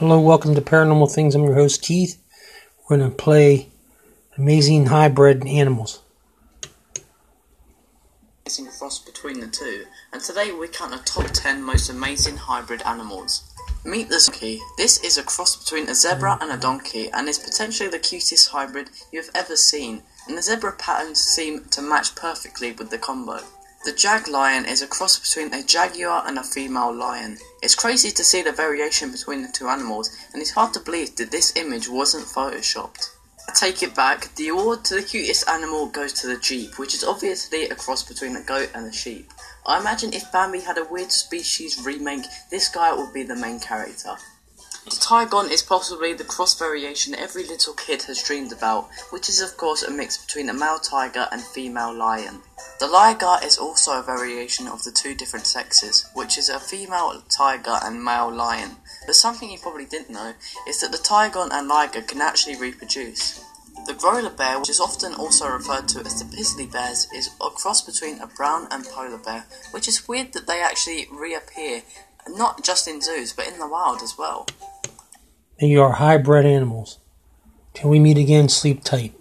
Hello, welcome to Paranormal Things. I'm your host, Keith. We're going to play Amazing Hybrid Animals. Amazing cross between the two, and today we count the top 10 most amazing hybrid animals. Meet the zonkey. This is a cross between a zebra and a donkey, and is potentially the cutest hybrid you have ever seen, and the zebra patterns seem to match perfectly with the combo. The jaglion is a cross between a jaguar and a female lion. It's crazy to see the variation between the two animals, and it's hard to believe that this image wasn't photoshopped. I take it back, the award to the cutest animal goes to the Geep, which is obviously a cross between a goat and a sheep. I imagine if Bambi had a weird species remake, this guy would be the main character. The Tigon is possibly the cross variation every little kid has dreamed about, which is of course a mix between a male tiger and female lion. The liger is also a variation of the two different sexes, which is a female tiger and male lion. But something you probably didn't know is that the tigon and liger can actually reproduce. The Grolar bear, which is often also referred to as the Pizzly bears, is a cross between a brown and polar bear, which is weird that they actually reappear, not just in zoos, but in the wild as well. They are hybrid animals. Till we meet again, sleep tight.